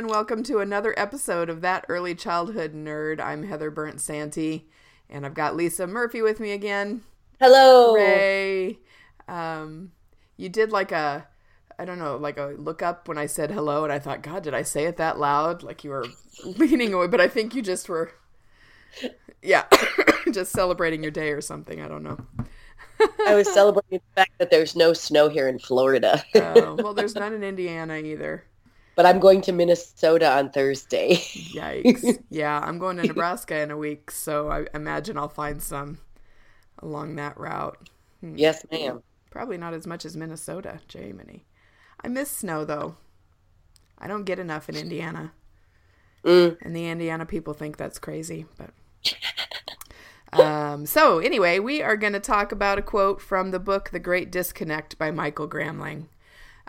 Everyone. Welcome to another episode of That Early Childhood Nerd. I'm Heather Bernt-Santy, and I've got Lisa Murphy with me again. Hello. Ray. Um, you did like a, I don't know, like a look up when I said hello, and I thought, God, did I say it that loud? Like you were leaning away, but I think you just were, yeah, just celebrating your day or something. I don't know. I was celebrating the fact that there's no snow here in Florida. Uh, well, there's none in Indiana either. But I'm going to Minnesota on Thursday. Yikes. yeah, I'm going to Nebraska in a week, so I imagine I'll find some along that route. Hmm. yes, ma'am. Probably not as much as Minnesota, Jamie. I miss snow though. I don't get enough in Indiana. Mm. And the Indiana people think that's crazy, but um, so anyway, we are going to talk about a quote from the book The Great Disconnect by Michael Gramling.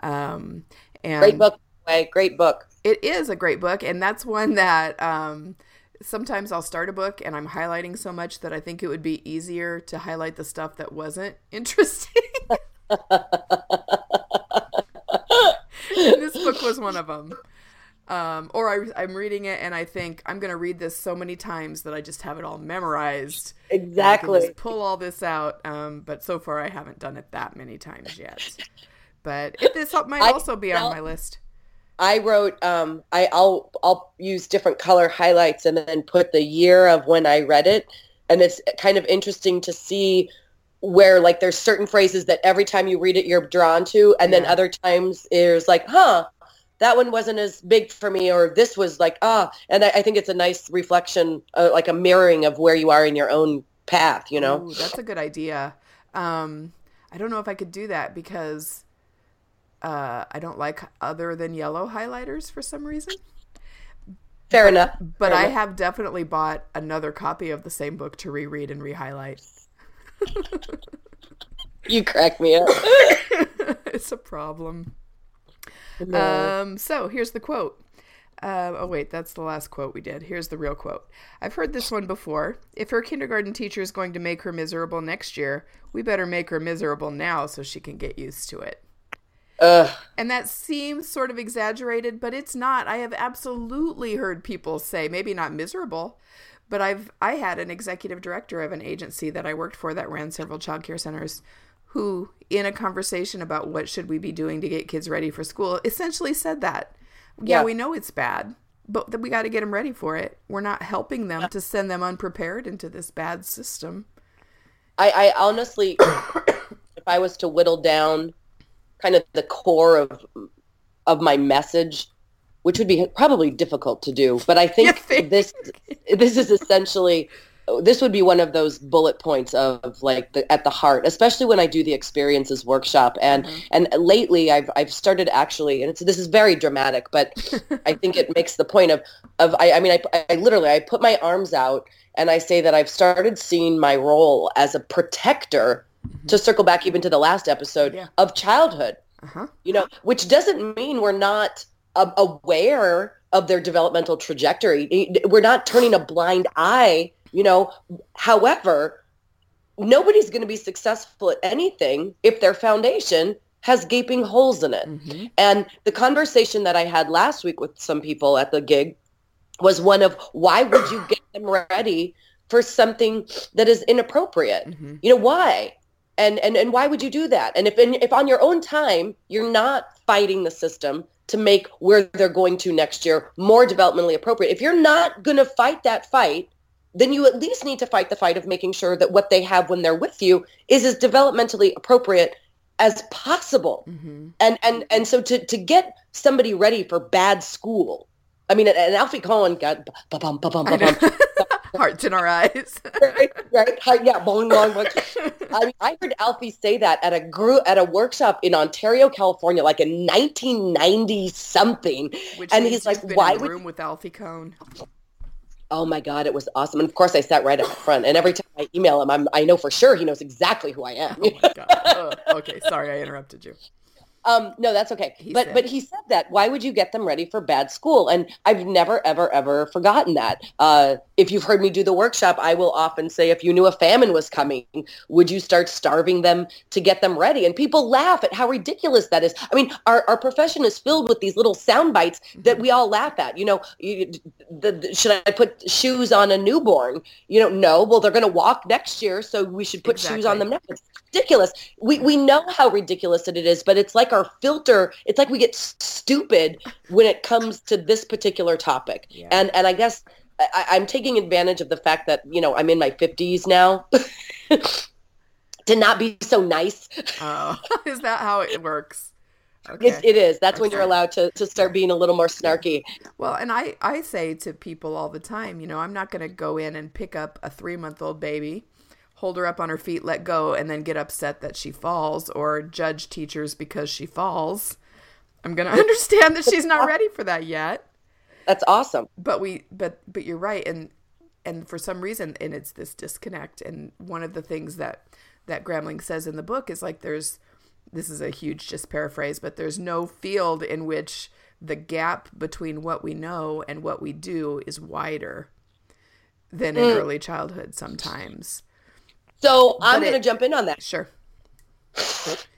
Um, and Great book. Way. Great book. it is a great book, and that's one that um, sometimes I'll start a book and I'm highlighting so much that I think it would be easier to highlight the stuff that wasn't interesting. And this book was one of them. Um, or I, I'm reading it and I think I'm going to read this so many times that I just have it all memorized. and I can Exactly. just pull all this out. Um, but so far I haven't done it that many times yet. But it, this might I- also be on my list. I wrote. Um, I, I'll I'll use different color highlights and then put the year of when I read it, and it's kind of interesting to see where like there's certain phrases that every time you read it you're drawn to, and then other times there's like, huh. That one wasn't as big for me, or this was like, ah, and I, I think it's a nice reflection, uh, like a mirroring of where you are in your own path, you know? Ooh, that's a good idea. Um, I don't know if I could do that because uh, I don't like other than yellow highlighters for some reason. Fair enough. But Fair I enough. have definitely bought another copy of the same book to reread and rehighlight. You crack me up. it's a problem. No. Um, so here's the quote. Uh, oh, wait, that's the last quote we did. Here's the real quote. I've heard this one before. If her kindergarten teacher is going to make her miserable next year, we better make her miserable now so she can get used to it. Ugh. And that seems sort of exaggerated, but it's not. I have absolutely heard people say, maybe not miserable, but I've I had an executive director of an agency that I worked for that ran several child care centers who in a conversation about what should we be doing to get kids ready for school essentially said that. Yeah, Yeah. we know it's bad, but that we got to get them ready for it. We're not helping them to send them unprepared into this bad system. I, I honestly, if I was to whittle down kind of the core of of my message, which would be probably difficult to do, but I think, think? this this is essentially this would be one of those bullet points of like the, at the heart, especially when I do the experiences workshop. And mm-hmm. and lately, I've I've started actually, and it's this is very dramatic, but I think it makes the point of of I, I mean I, I literally I put my arms out and I say that I've started seeing my role as a protector to circle back even to the last episode Yeah. of childhood Uh-huh. you know which doesn't mean we're not aware of their developmental trajectory we're not turning a blind eye you know however nobody's going to be successful at anything if their foundation has gaping holes in it Mhm. and the conversation that I had last week with some people at the gig was one of why would you get them ready for something that is inappropriate? Mhm. You know why? And and and why would you do that? And if in, if on your own time you're not fighting the system to make where they're going to next year more developmentally appropriate, if you're not going to fight that fight, then you at least need to fight the fight of making sure that what they have when they're with you is as developmentally appropriate as possible Mhm. and and and so to to get somebody ready for bad school i mean and, alfie Kohn got ba-bum, ba-bum, ba-bum. Hearts in our eyes. right, right, yeah, bong, bong, bong. I mean, I heard Alfie say that at a group at a workshop in Ontario, California, like in 1990 something, Which and he's like, "Why in the would?" room with Alfie Kohn? Oh my god, it was awesome! And of course, I sat right up front. And every time I email him, I'm I know for sure he knows exactly who I am. Oh my god. Ugh. okay, sorry I interrupted you. Um, no, that's okay. He but said- but he said that. Why would you get them ready for bad school? And I've never ever ever forgotten that. Uh, if you've heard me do the workshop, I will often say, if you knew a famine was coming, would you start starving them to get them ready? And people laugh at how ridiculous that is. I mean, our, our profession is filled with these little sound bites that we all laugh at. You know, you, the, the, should I put shoes on a newborn? You know, no. Well, they're going to walk next year, so we should put shoes on them now. It's ridiculous. We we know how ridiculous it is, but it's like our filter. It's like we get stupid when it comes to this particular topic. Yeah. And and I guess I, I'm taking advantage of the fact that you know I'm in my 50s now. to not be so nice. Oh, is that how it works? Okay. It, it is. That's when you're allowed to, to start being a little more snarky. Well, and I, I say to people all the time, you know, I'm not going to go in and pick up a three month old baby, hold her up on her feet, let go, and then get upset that she falls or judge teachers because she falls. I'm going to understand that she's not ready for that yet. That's awesome. But we, but, but you're right. And, and for some reason, and it's this disconnect. And one of the things that, that Gramling says in the book is like, there's, this is a huge just paraphrase, but there's no field in which the gap between what we know and what we do is wider than in mm. early childhood sometimes. So I'm going to jump in on that Sure.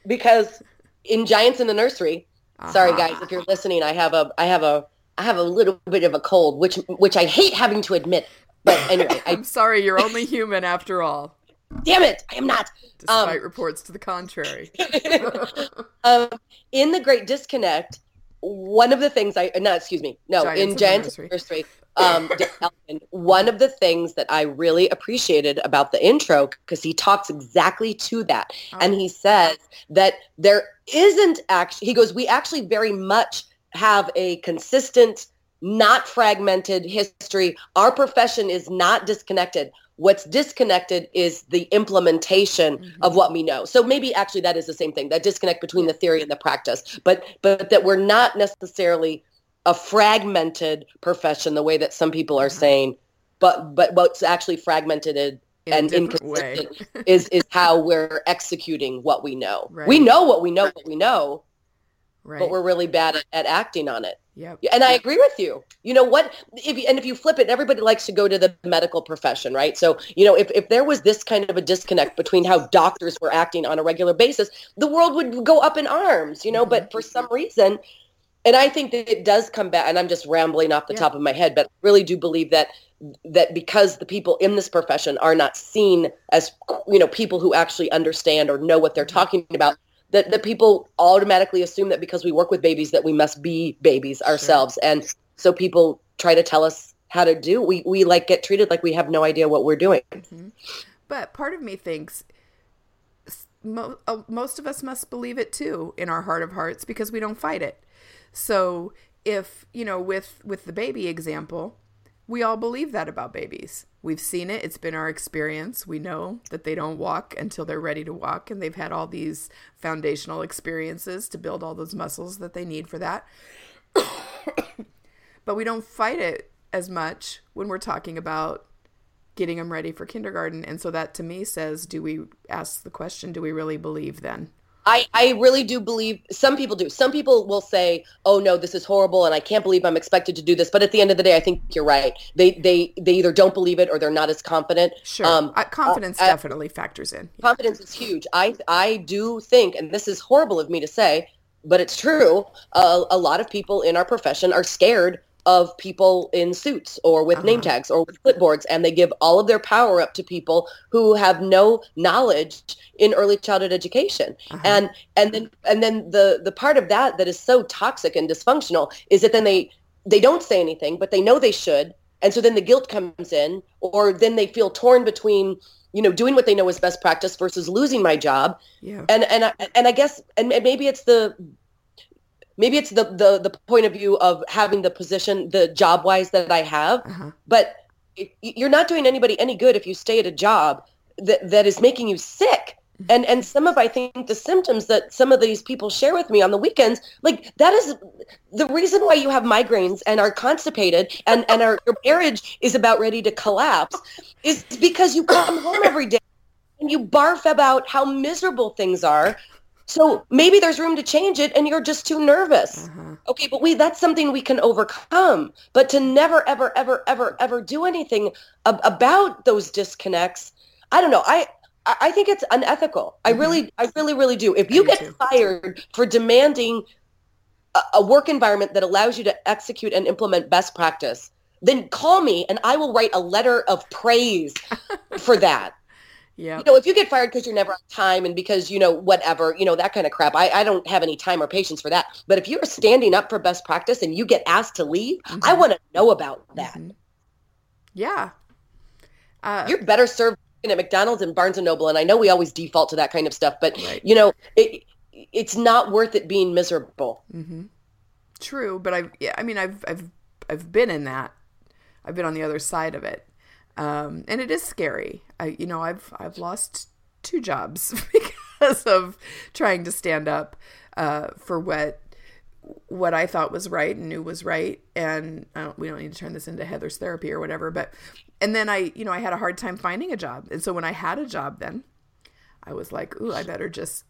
because in Giants in the Nursery, sorry Uh-huh. guys if you're listening, I have a I have a I have a little bit of a cold, which which I hate having to admit. But anyway, I I'm sorry, you're only human after all, damn it, I am not. despite reports to the contrary. um, in the Great Disconnect, one of the things I no, excuse me, no, Giants in in the Giants Nursery. Nursery, um, one of the things that I really appreciated about the intro because he talks exactly to that, and he says that there isn't actually. He goes, we actually very much have a consistent. Not fragmented history. Our profession is not disconnected. What's disconnected is the implementation of what we know. So maybe actually that is the same thing, that disconnect between the theory and the practice, but but that we're not necessarily a fragmented profession the way that some people are mm-hmm. saying, but but what's actually fragmented and, In and inconsistent is is how we're executing what we know. Right. We know what we know what we know, Right. but we're really bad at, at acting on it. yep. And I agree with you. You know what? If and if you flip it, everybody likes to go to the medical profession, right? So you know, if if there was this kind of a disconnect between how doctors were acting on a regular basis, the world would go up in arms. You know, but mm-hmm. for some reason, and I think that it does come back. And I'm just rambling off the Yeah. top of my head, but I really do believe that that because the people in this profession are not seen as you know people who actually understand or know what they're talking about that, that people automatically assume that because we work with babies that we must be babies ourselves and so people try to tell us how to do we we like get treated like we have no idea what we're doing But part of me thinks uh, most of us must believe it too in our heart of hearts because we don't fight it. So if you know, with with the baby example, we all believe that about babies. We've seen it; it's been our experience. We know that they don't walk until they're ready to walk, and they've had all these foundational experiences to build all those muscles that they need for that. but we don't fight it as much when we're talking about getting them ready for kindergarten. And so that to me says, do we ask the question, do we really believe then? I, I really do believe some people do. Some people will say, "Oh no, this is horrible, and I can't believe I'm expected to do this." But at the end of the day, I think you're right. They they they either don't believe it or they're not as confident. Sure. Um, Uh, confidence uh, definitely factors in. confidence is huge. I I do think, and this is horrible of me to say, but it's true. Uh, a lot of people in our profession are scared of people in suits or with name uh-huh. tags or with clipboards, and they give all of their power up to people who have no knowledge in early childhood education. Uh-huh. And and then and then the the part of that that is so toxic and dysfunctional is that then they they don't say anything, but they know they should, and so then the guilt comes in, or then they feel torn between you know doing what they know is best practice versus losing my job Yeah. and and I, and I guess and maybe it's the maybe it's the the the point of view of having the position the job wise that I have Uh-huh. but you're not doing anybody any good if you stay at a job that, that is making you sick and and some of i think the symptoms that some of these people share with me on the weekends like that is the reason why you have migraines and are constipated and and our, your marriage is about ready to collapse is because you come home every day and you barf about how miserable things are so maybe there's room to change it and you're just too nervous Uh-huh. okay but we that's something we can overcome but to never ever ever ever ever do anything ab- about those disconnects i don't know i I I think it's unethical. I Mhm. really, I really, really do. If you get too. fired for demanding a, a work environment that allows you to execute and implement best practice, then call me and I will write a letter of praise for that. Yeah. You know, if you get fired because you're never on time and because, you know, whatever, you know, that kind of crap, I, I don't have any time or patience for that. But if you're standing up for best practice and you get asked to leave, I Mhm. want to know about that. Mhm. Yeah. Uh, You're better served at McDonald's and Barnes and Noble. And I know we always default to that kind of stuff, but Right. you know, it, it's not worth it being miserable. Mm-hmm. True, but I've yeah, I mean I've I've I've been in that. I've been on the other side of it, um, and it is scary. I you know I've I've lost two jobs because of trying to stand up uh, for what what I thought was right and knew was right, and don't, we don't need to turn this into Heather's therapy or whatever. But and then I you know I had a hard time finding a job, and so when I had a job, then I was like, ooh, I better just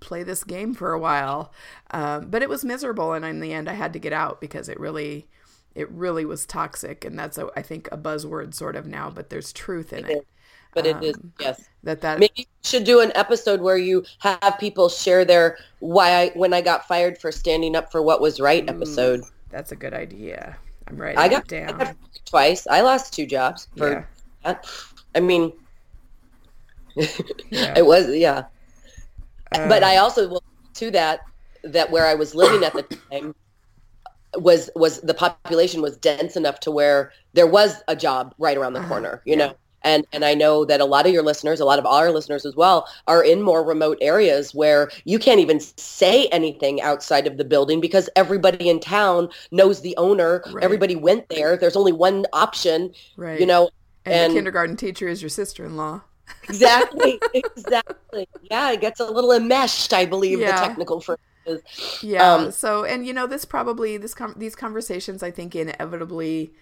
play this game for a while. Um, but it was miserable, and in the end, I had to get out because it really, it really was toxic, and that's a, I think a buzzword sort of now, but there's truth in it. But it is, Um, yes. That that Maybe you should do an episode where you have people share their why I when I got fired for standing up for what was right episode. that's a good idea. I'm right I got, it I got twice. I lost two jobs for Yeah. that. I mean, Yeah. it was yeah. but Uh, I also will to that that where I was living at the time was was the population was dense enough to where there was a job right around the Uh-huh. corner, you Yeah. know. And and I know that a lot of your listeners, a lot of our listeners as well, are in more remote areas where you can't even say anything outside of the building because everybody in town knows the owner. Right. Everybody went there. There's only one option, right. you know. and, and- the kindergarten teacher is your sister-in-law. Exactly, exactly. Yeah, it gets a little enmeshed, I believe Yeah. the technical phrase. Yeah. Um, so, and you know, this probably this com- these conversations, I think, inevitably,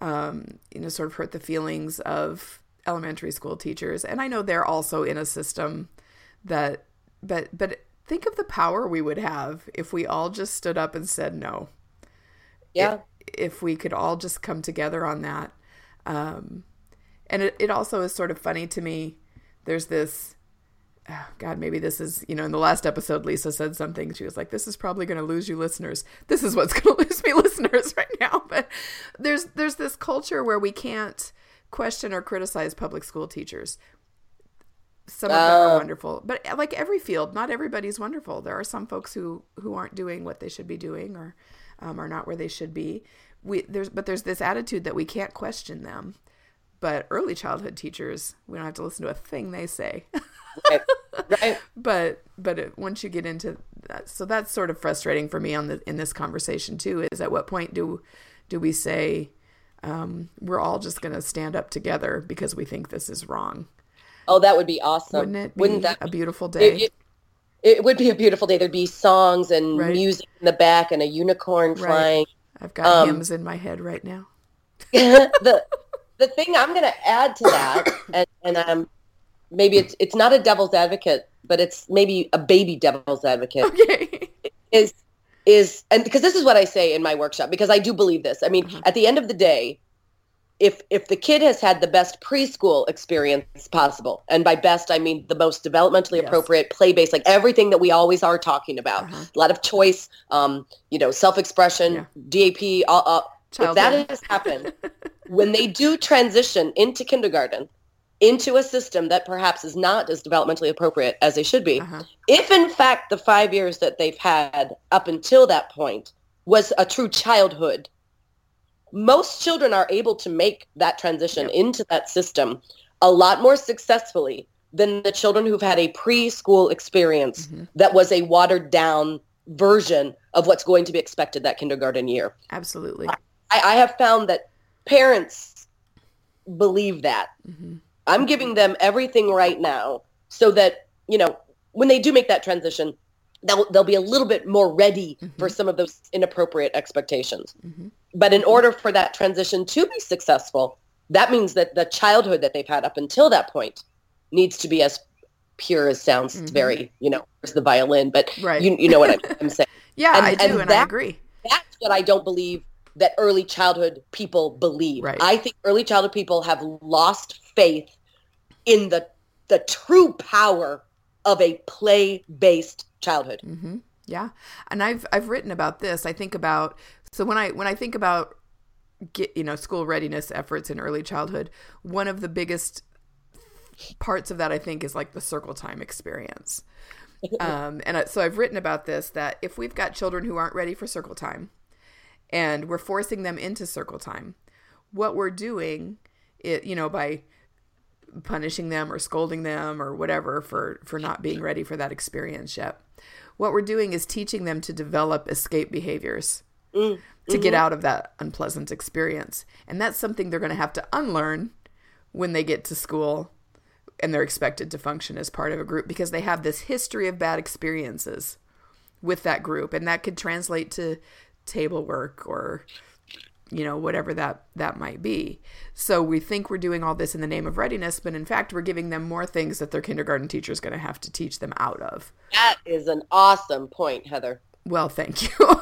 um, you know, sort of hurt the feelings of elementary school teachers, and I know they're also in a system that, but but think of the power we would have if we all just stood up and said no. Yeah. If we could all just come together on that. Um, and it, it also is sort of funny to me. There's this oh, God, maybe this is, you know, in the last episode, Lisa said something. She was like, this is probably going to lose you listeners. This is what's going to lose me listeners right now. But there's, there's this culture where we can't question or criticize public school teachers. Some of them are Oh. wonderful, but like every field, not everybody's wonderful. There are some folks who, who aren't doing what they should be doing or um, are not where they should be. We, there's, but there's this attitude that we can't question them. But early childhood teachers, we don't have to listen to a thing they say. Right. right. but but it, once you get into that so that's sort of frustrating for me on the in this conversation too is at what point do do we say um, we're all just going to stand up together because we think this is wrong Oh, that would be awesome. wouldn't it be Wouldn't that a beautiful day it, it, it would be a beautiful day. There'd be songs and Right. music in the back and a unicorn Right. flying. i've got um, hymns in my head right now the the thing I'm going to add to that, and and um, maybe it's it's not a devil's advocate, but it's maybe a baby devil's advocate. okay is is and because this is what I say in my workshop because I do believe this. I mean, Mhm. at the end of the day, if if the kid has had the best preschool experience possible, and by best I mean the most developmentally Yes. appropriate, play based, like everything that we always are talking about, Uh-huh. a lot of choice, um, you know, self expression, Yeah. DAP, all, all, if that has happened, when they do transition into kindergarten, into a system that perhaps is not as developmentally appropriate as they should be, uh-huh. if in fact the five years that they've had up until that point was a true childhood, most children are able to make that transition Yep. into that system a lot more successfully than the children who've had a preschool experience Mhm. that was a watered down version of what's going to be expected that kindergarten year. absolutely I, I have found that parents believe that. Mm-hmm. I'm giving them everything right now so that, you know, when they do make that transition, they'll, they'll be a little bit more ready mm-hmm. for some of those inappropriate expectations. Mm-hmm. But in order for that transition to be successful, that means that the childhood that they've had up until that point needs to be as pure as sounds mm-hmm. very, you know, there's the violin, but right. you, you know what I'm, I'm saying. yeah, and, I do, and, and that, I agree. That's what I don't believe that early childhood people believe. Right. I think early childhood people have lost faith in the the true power of a play-based childhood. Mm-hmm. Yeah, and I've I've written about this. I think about so when I when I think about get you know school readiness efforts in early childhood, one of the biggest parts of that I think is like the circle time experience. Um, and so I've written about this that if we've got children who aren't ready for circle time, and we're forcing them into circle time. What we're doing, it you know, by punishing them or scolding them or whatever for for not being ready for that experience yet. What we're doing is teaching them to develop escape behaviors mm, to mm-hmm. get out of that unpleasant experience. And that's something they're going to have to unlearn when they get to school and they're expected to function as part of a group because they have this history of bad experiences with that group and that could translate to table work or you know whatever that that might be so we think we're doing all this in the name of readiness but in fact we're giving them more things that their kindergarten teacher is going to have to teach them out of that is an awesome point heather well thank you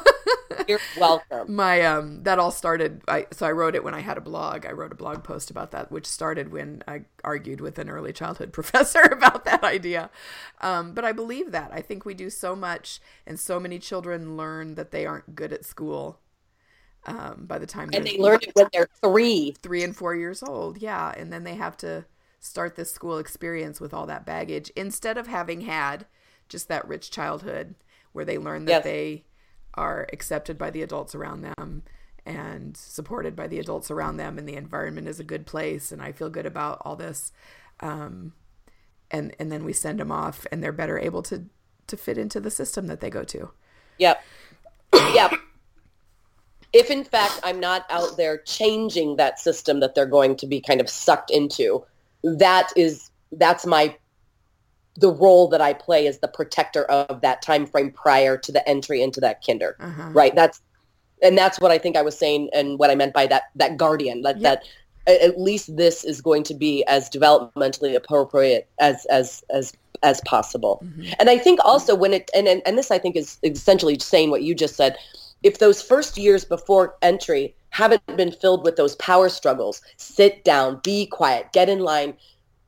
You're welcome. My um that all started I so I wrote it when I had a blog. I wrote a blog post about that which started when I argued with an early childhood professor about that idea. Um but I believe that. I think we do so much and so many children learn that they aren't good at school. Um, by the time and they learn it when they're three, three and four years old, yeah, and then they have to start this school experience with all that baggage instead of having had just that rich childhood where they learn that yes. they are accepted by the adults around them and supported by the adults around them and the environment is a good place and I feel good about all this um, and and then we send them off and they're better able to to fit into the system that they go to. Yep. Yep. If in fact I'm not out there changing that system that they're going to be kind of sucked into, that is that's my the role that I play as the protector of that time frame prior to the entry into that kinder. Uh-huh. Right. That's and that's what I think I was saying and what I meant by that that guardian. That yep. that at least this is going to be as developmentally appropriate as as as as possible. Mm-hmm. And I think also when it and, and and this I think is essentially saying what you just said. If those first years before entry haven't been filled with those power struggles, sit down, be quiet, get in line,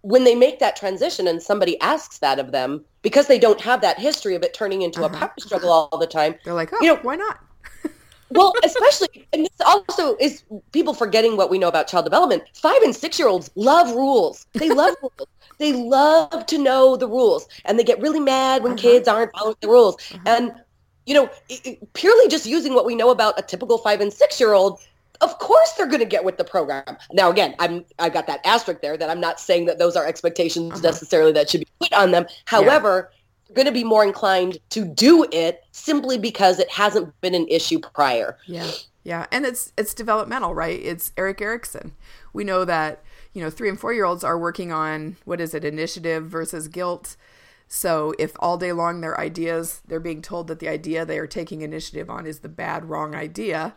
when they make that transition and somebody asks that of them because they don't have that history of it turning into uh-huh. a power struggle all the time they're like oh you know why not well especially and this also is people forgetting what we know about child development five and six year olds love rules they love rules they love to know the rules and they get really mad when uh-huh. kids aren't following the rules uh-huh. and you know purely just using what we know about a typical five and six year old of course they're going to get with the program. Now, again, I'm I've got that asterisk there that I'm not saying that those are expectations uh-huh. necessarily that should be put on them. However, yeah. going to be more inclined to do it simply because it hasn't been an issue prior. Yeah, yeah, and it's it's developmental, right? It's Erik Erikson. We know that you know three and four year olds are working on what is it, initiative versus guilt. So if all day long their ideas, they're being told that the idea they are taking initiative on is the bad, wrong idea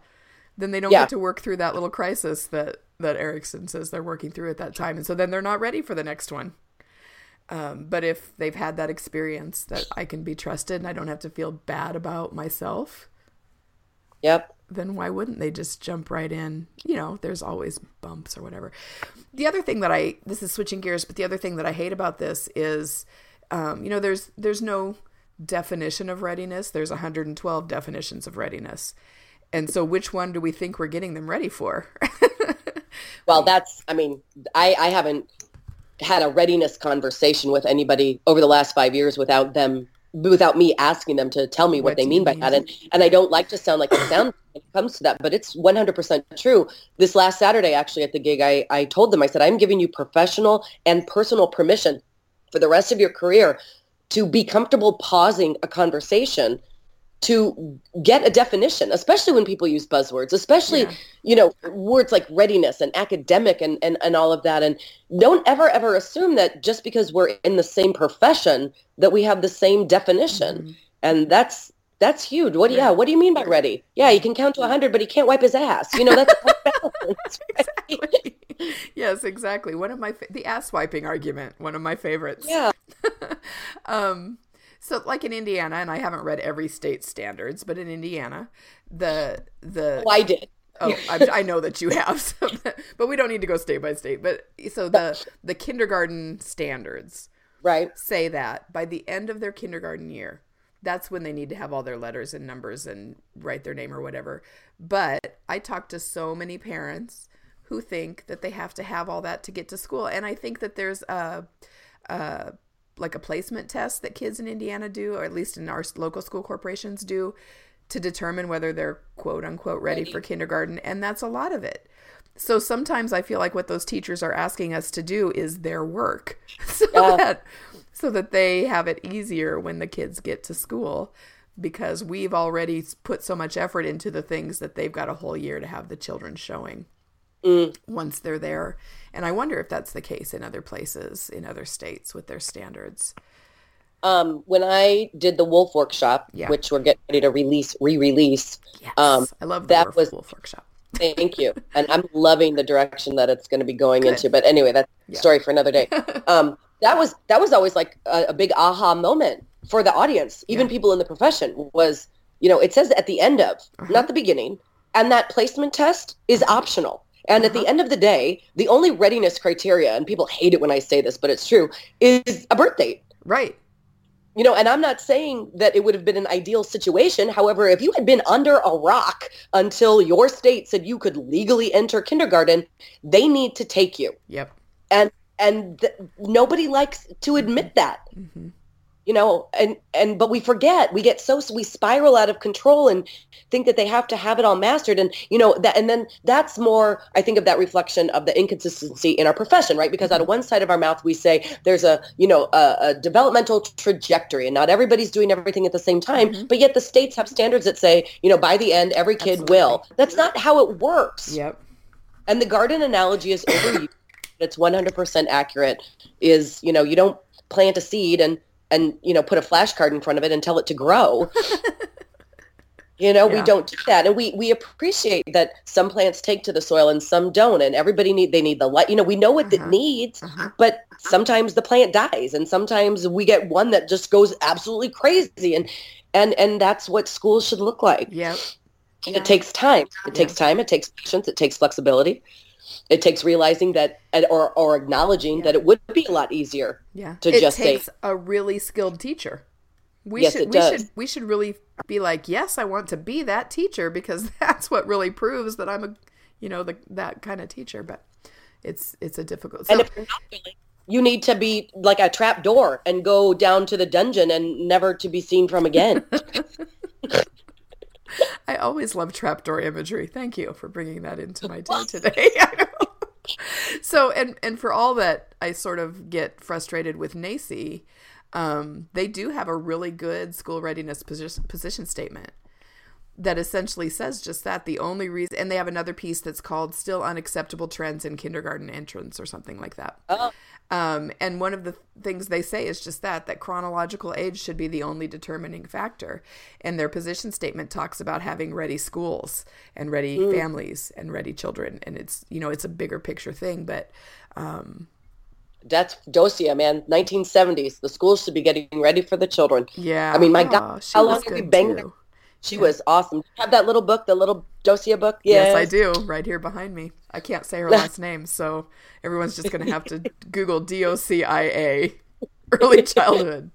then they don't yeah. get to work through that little crisis that that Erikson says they're working through at that time, and so then they're not ready for the next one. Um, but if they've had that experience that I can be trusted and I don't have to feel bad about myself, yep, then why wouldn't they just jump right in? You know, there's always bumps or whatever. The other thing that I this is switching gears, but the other thing that I hate about this is, um, you know, there's there's no definition of readiness. There's 112 definitions of readiness. And so, which one do we think we're getting them ready for? well, that's, I mean, I, I haven't had a readiness conversation with anybody over the last five years without them without me asking them to tell me what, what they mean by mean? that. And and I don't like to sound like a sound when it comes to that, but it's 100% true. This last Saturday, actually, at the gig, I, I told them, I said, I'm giving you professional and personal permission for the rest of your career to be comfortable pausing a conversation to get a definition, especially when people use buzzwords, especially, Yeah. you know, words like readiness and academic and, and, and all of that. And don't ever, ever assume that just because we're in the same profession that we have the same definition. Mhm. And that's that's huge. What do yeah, what do you mean by ready? Yeah, he can count to a 100, but he can't wipe his ass. You know, that's a balance. Exactly. yes, exactly. One of my fa- the ass wiping argument, one of my favorites. Yeah. um so like in Indiana and I haven't read every state standards, but in Indiana, the the Oh, I did. Oh, I, I know that you have, so, but we don't need to go state by state. But so the the kindergarten standards Right. say that by the end of their kindergarten year, that's when they need to have all their letters and numbers and write their name or whatever. But I talk to so many parents who think that they have to have all that to get to school, and I think that there's a, a like a placement test that kids in Indiana do, or at least in our local school corporations do, to determine whether they're quote unquote ready, Ready. for kindergarten, and that's a lot of it. So sometimes I feel like what those teachers are asking us to do is their work, so Yeah. that so that they have it easier when the kids get to school, because we've already put so much effort into the things that they've got a whole year to have the children showing Mm. once they're there. And I wonder if that's the case in other places, in other states with their standards. Um, when I did the Wolf Workshop, Yeah. which we're getting ready to release, re-release, Yes, Um, I love the that Wolf, was- Wolf Workshop. Thank you. And I'm loving the direction that it's going to be going Good. into. But anyway, that's a Yeah. story for another day. Um, that was that was always like a, a big aha moment for the audience, even Yeah. people in the profession. Was you know it says at the end of, Uh-huh. not the beginning, and that placement test is optional. And at the Uh-huh. end of the day, the only readiness criteria, and people hate it when I say this, but it's true, is a birth date. Right. You know, and I'm not saying that it would have been an ideal situation. However, if you had been under a rock until your state said you could legally enter kindergarten, they need to take you. Yep. And and th- nobody likes to admit that. hmm You know, and and but we forget. We get so we spiral out of control and think that they have to have it all mastered and you know that and then that's more I think of that reflection of the inconsistency in our profession, right? Because out of one side of our mouth we say there's a, you know, a, a developmental trajectory and not everybody's doing everything at the same time, Mhm. but yet the states have standards that say, you know, by the end every kid will. That's not how it works. Yep. And the garden analogy is overused. But it's 100% accurate. Is you know you don't plant a seed and and you know put a flashcard in front of it and tell it to grow. you know we don't do that, and we we appreciate that some plants take to the soil and some don't, and everybody need they need the light. You know we know what it Uh-huh. needs, Uh-huh. but sometimes the plant dies, and sometimes we get one that just goes absolutely crazy, and and and that's what schools should look like. Yep. It takes time. It Yeah. takes time. It takes patience. It takes flexibility. It takes realizing that, or or acknowledging Yeah. that it would be a lot easier. Yeah. to it just say- takes a really skilled teacher. We Yes, should it we does. should we should really be like, yes, I want to be that teacher because that's what really proves that I'm a you know, the that kind of teacher. But it's it's a difficult so, and if you're not willing, you need to be like a trap door and go down to the dungeon and never to be seen from again. I always love trapdoor imagery. Thank you for bringing that into my day today. So, and and for all that I sort of get frustrated with NAEYC, um, they do have a really good school readiness position, position statement that essentially says just that. The only reason, and they have another piece that's called "Still Unacceptable Trends in Kindergarten Entrance" or something like that. Oh. Um, and one of the things they say is just that that chronological age should be the only determining factor. And their position statement talks about having ready schools and ready families and ready children. And it's you know it's a bigger picture thing, but um, That's Docia, man. 1970s. The schools should be getting ready for the children. yeah. I mean, my Oh, God, how long have good, banged She was awesome. Have that little book, the little Docia book? Yes, I do. Right here behind me. I can't say her last name, so everyone's just going to have to Google D O C I A early childhood.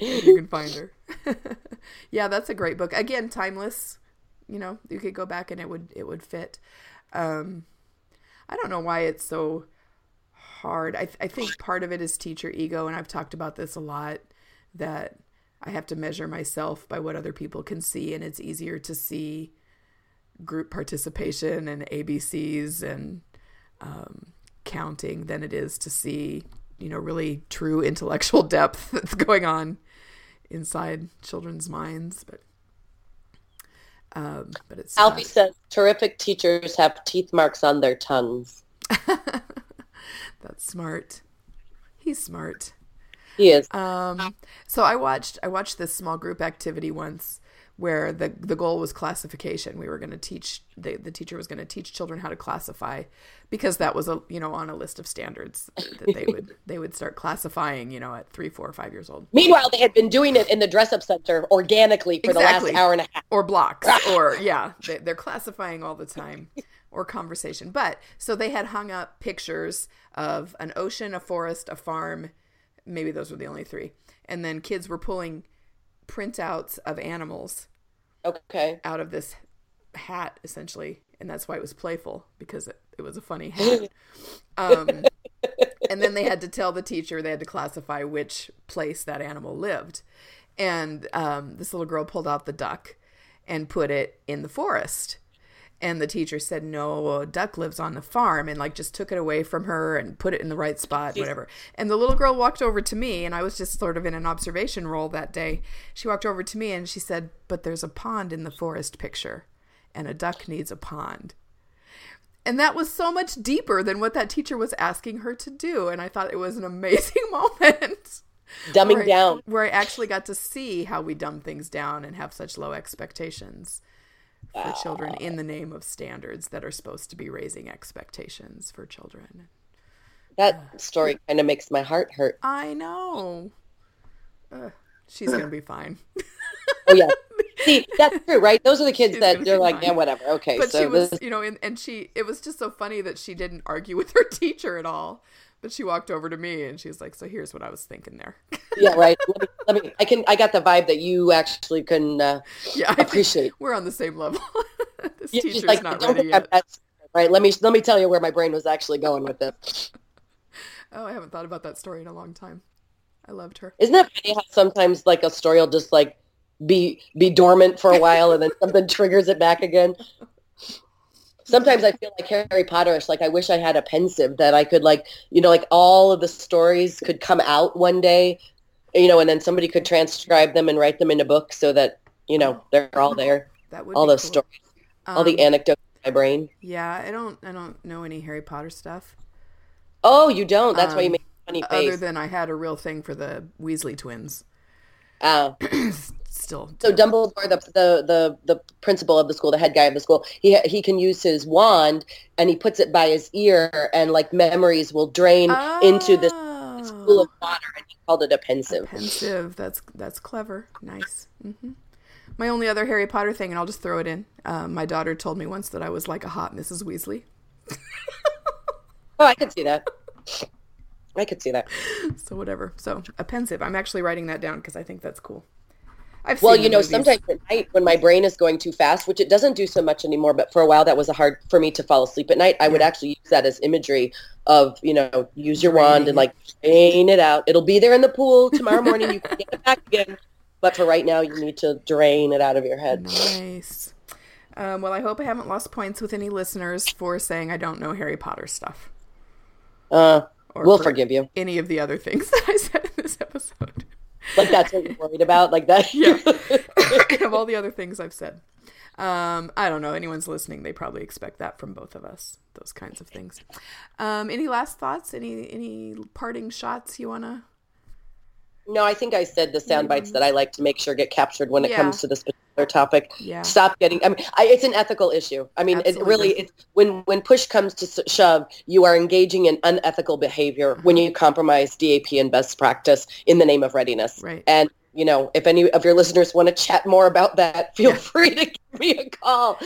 you can find her. yeah, that's a great book. Again, timeless. You know, you could go back and it would it would fit. Um, I don't know why it's so hard. I I think part of it is teacher ego, and I've talked about this a lot. That I have to measure myself by what other people can see, and it's easier to see group participation and ABCs and um, counting than it is to see, you know, really true intellectual depth that's going on inside children's minds. But Um, but it's Alfie not. says terrific teachers have teeth marks on their tongues. That's smart. He's smart. He is. Um, so I watched I watched this small group activity once where the the goal was classification. We were going to teach the the teacher was going to teach children how to classify because that was a you know on a list of standards that they would they would start classifying you know at three, four, five years old Meanwhile, they had been doing it in the dress up center organically for Exactly. the last hour and a half. or blocks or yeah they, they're classifying all the time or conversation. But so they had hung up pictures of an ocean, a forest, a farm. Maybe those were the only three. And then kids were pulling printouts of animals Okay. out of this hat essentially and that's why it was playful because it, it was a funny hat um, and then they had to tell the teacher they had to classify which place that animal lived and um, this little girl pulled out the duck and put it in the forest and the teacher said no a duck lives on the farm and like just took it away from her and put it in the right spot whatever. And the little girl walked over to me and i was just sort of in an observation role that day. She walked over to me and she said but there's a pond in the forest picture and a duck needs a pond. And that was so much deeper than what that teacher was asking her to do and i thought it was an amazing moment. Dumbing where I- down. where I actually got to see how we dumb things down and have such low expectations for children in the name of standards that are supposed to be raising expectations for children. That ah. story kind of makes my heart hurt. I know. Ugh, she's gonna be fine. Oh yeah. See, that's true, right? Those are the kids She's that they're like, fine. yeah, whatever. Okay, But so she was, this, you know, and, and she, it was just so funny that she didn't argue with her teacher at all. But she walked over to me and she's like, "So here's what I was thinking there." yeah, right. Let me, let me. I can. I got the vibe that you actually can uh, yeah, I appreciate. we're on the same level. this Yeah, teacher's like, not ready yet. Right. Let me let me tell you where my brain was actually going with this. Oh, I haven't thought about that story in a long time. I loved her. Isn't that funny how sometimes like a story will just like be be dormant for a while and then something triggers it back again? Sometimes I feel like Harry Potterish, like I wish I had a Pensieve that I could like, you know, like all of the stories could come out one day, you know, and then somebody could transcribe them and write them in a book so that, you know, they're all there. That would All those cool. stories, all the Um, anecdotes in my brain. Yeah, I don't I don't know any Harry Potter stuff. Oh, you don't? That's why you um, make a funny Other than I had a real thing for the Weasley twins. Oh. Still So Dumbledore, the, the the the principal of the school, the head guy of the school, he he can use his wand and he puts it by his ear, and like memories will drain into this pool of water, and he called it a Pensieve. Pensieve. That's that's clever. Nice. hmm My only other Harry Potter thing, and I'll just throw it in. Um, my daughter told me once that I was like a hot Mrs. Weasley. Oh, I could see that. I could see that. So whatever. So a Pensieve. I'm actually writing that down because I think that's cool. I've Well, you know, movies. sometimes at night when my brain is going too fast, which it doesn't do so much anymore, but for a while that was a hard for me to fall asleep at night. I would actually use that as imagery of, you know, use your wand and like drain it out. It'll be there in the pool tomorrow morning. You can get it back again. But for right now, you need to drain it out of your head. Nice. Um, well, I hope I haven't lost points with any listeners for saying I don't know Harry Potter stuff. Uh, Or we'll for forgive you. any of the other things that I said in this episode. Like that's what you're worried about, like that. Yeah. of all the other things I've said. Um, I don't know. Anyone's listening, they probably expect that from both of us. Those kinds of things. Um, any last thoughts? Any any parting shots you wanna? no, I think I said the sound bites that I like to make sure get captured when it Yeah. comes to this particular topic. Yeah. Stop getting. I mean, I, it's an ethical issue. I mean, it really. It's when when push comes to shove, you are engaging in unethical behavior when Mm-hmm. you compromise DAP and best practice in the name of readiness. Right. And you know, if any of your listeners want to chat more about that, feel free to give me a call.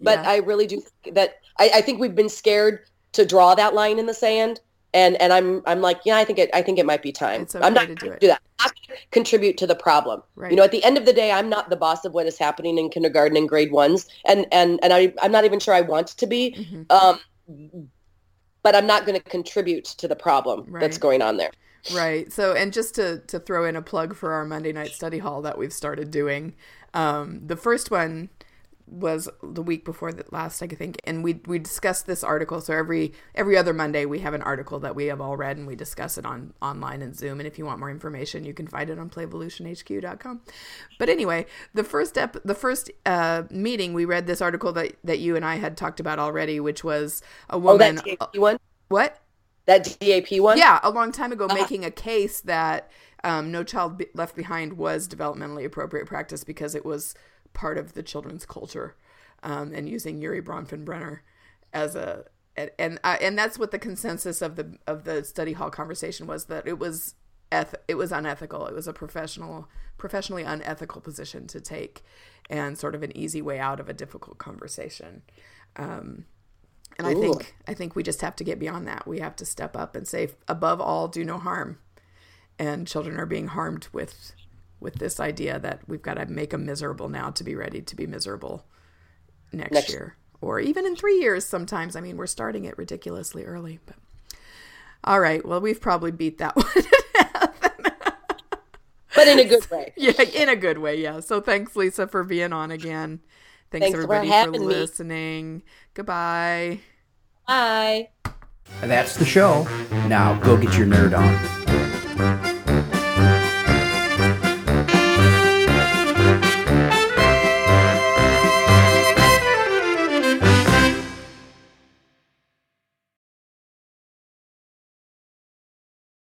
But Yeah. I really do think that I, I think we've been scared to draw that line in the sand. And, and I'm I'm like yeah I think it I think it might be time. It's I'm not to do do that. Not contribute to the problem. Right. You know, at the end of the day, I'm not the boss of what is happening in kindergarten and grade ones, and and and I, I'm not even sure I want to be. Mhm. Um, but I'm not going to contribute to the problem that's going on there. Right. So, and just to to throw in a plug for our Monday night study hall that we've started doing, um, the first one was the week before the last, I think, and we we discussed this article. So every every other Monday we have an article that we have all read and we discuss it on online and Zoom. And if you want more information, you can find it on playvolutionhq.com. But anyway, the first step, the first uh, meeting, we read this article that that you and I had talked about already, which was a woman. Oh, that DAP one. What? That DAP one. Yeah, a long time ago, uh-huh. making a case that um, No Child Left Behind was developmentally appropriate practice because it was part of the children's culture, um, and using Urie Bronfenbrenner as a and and, uh, and that's what the consensus of the of the study hall conversation was that it was eth- it was unethical. It was a professional professionally unethical position to take, and sort of an easy way out of a difficult conversation. Um, and Ooh. I think I think we just have to get beyond that. We have to step up and say, above all, do no harm. And children are being harmed with with this idea that we've got to make them miserable now to be ready to be miserable next, next. year or even in three years sometimes. I mean, we're starting it ridiculously early, but all right. Well, we've probably beat that one. but in a good way. Yeah, in a good way. Yeah. So thanks, Lisa, for being on again. Thanks, thanks everybody for, for listening. Me. Goodbye. Bye. That's the show. Now go get your nerd on.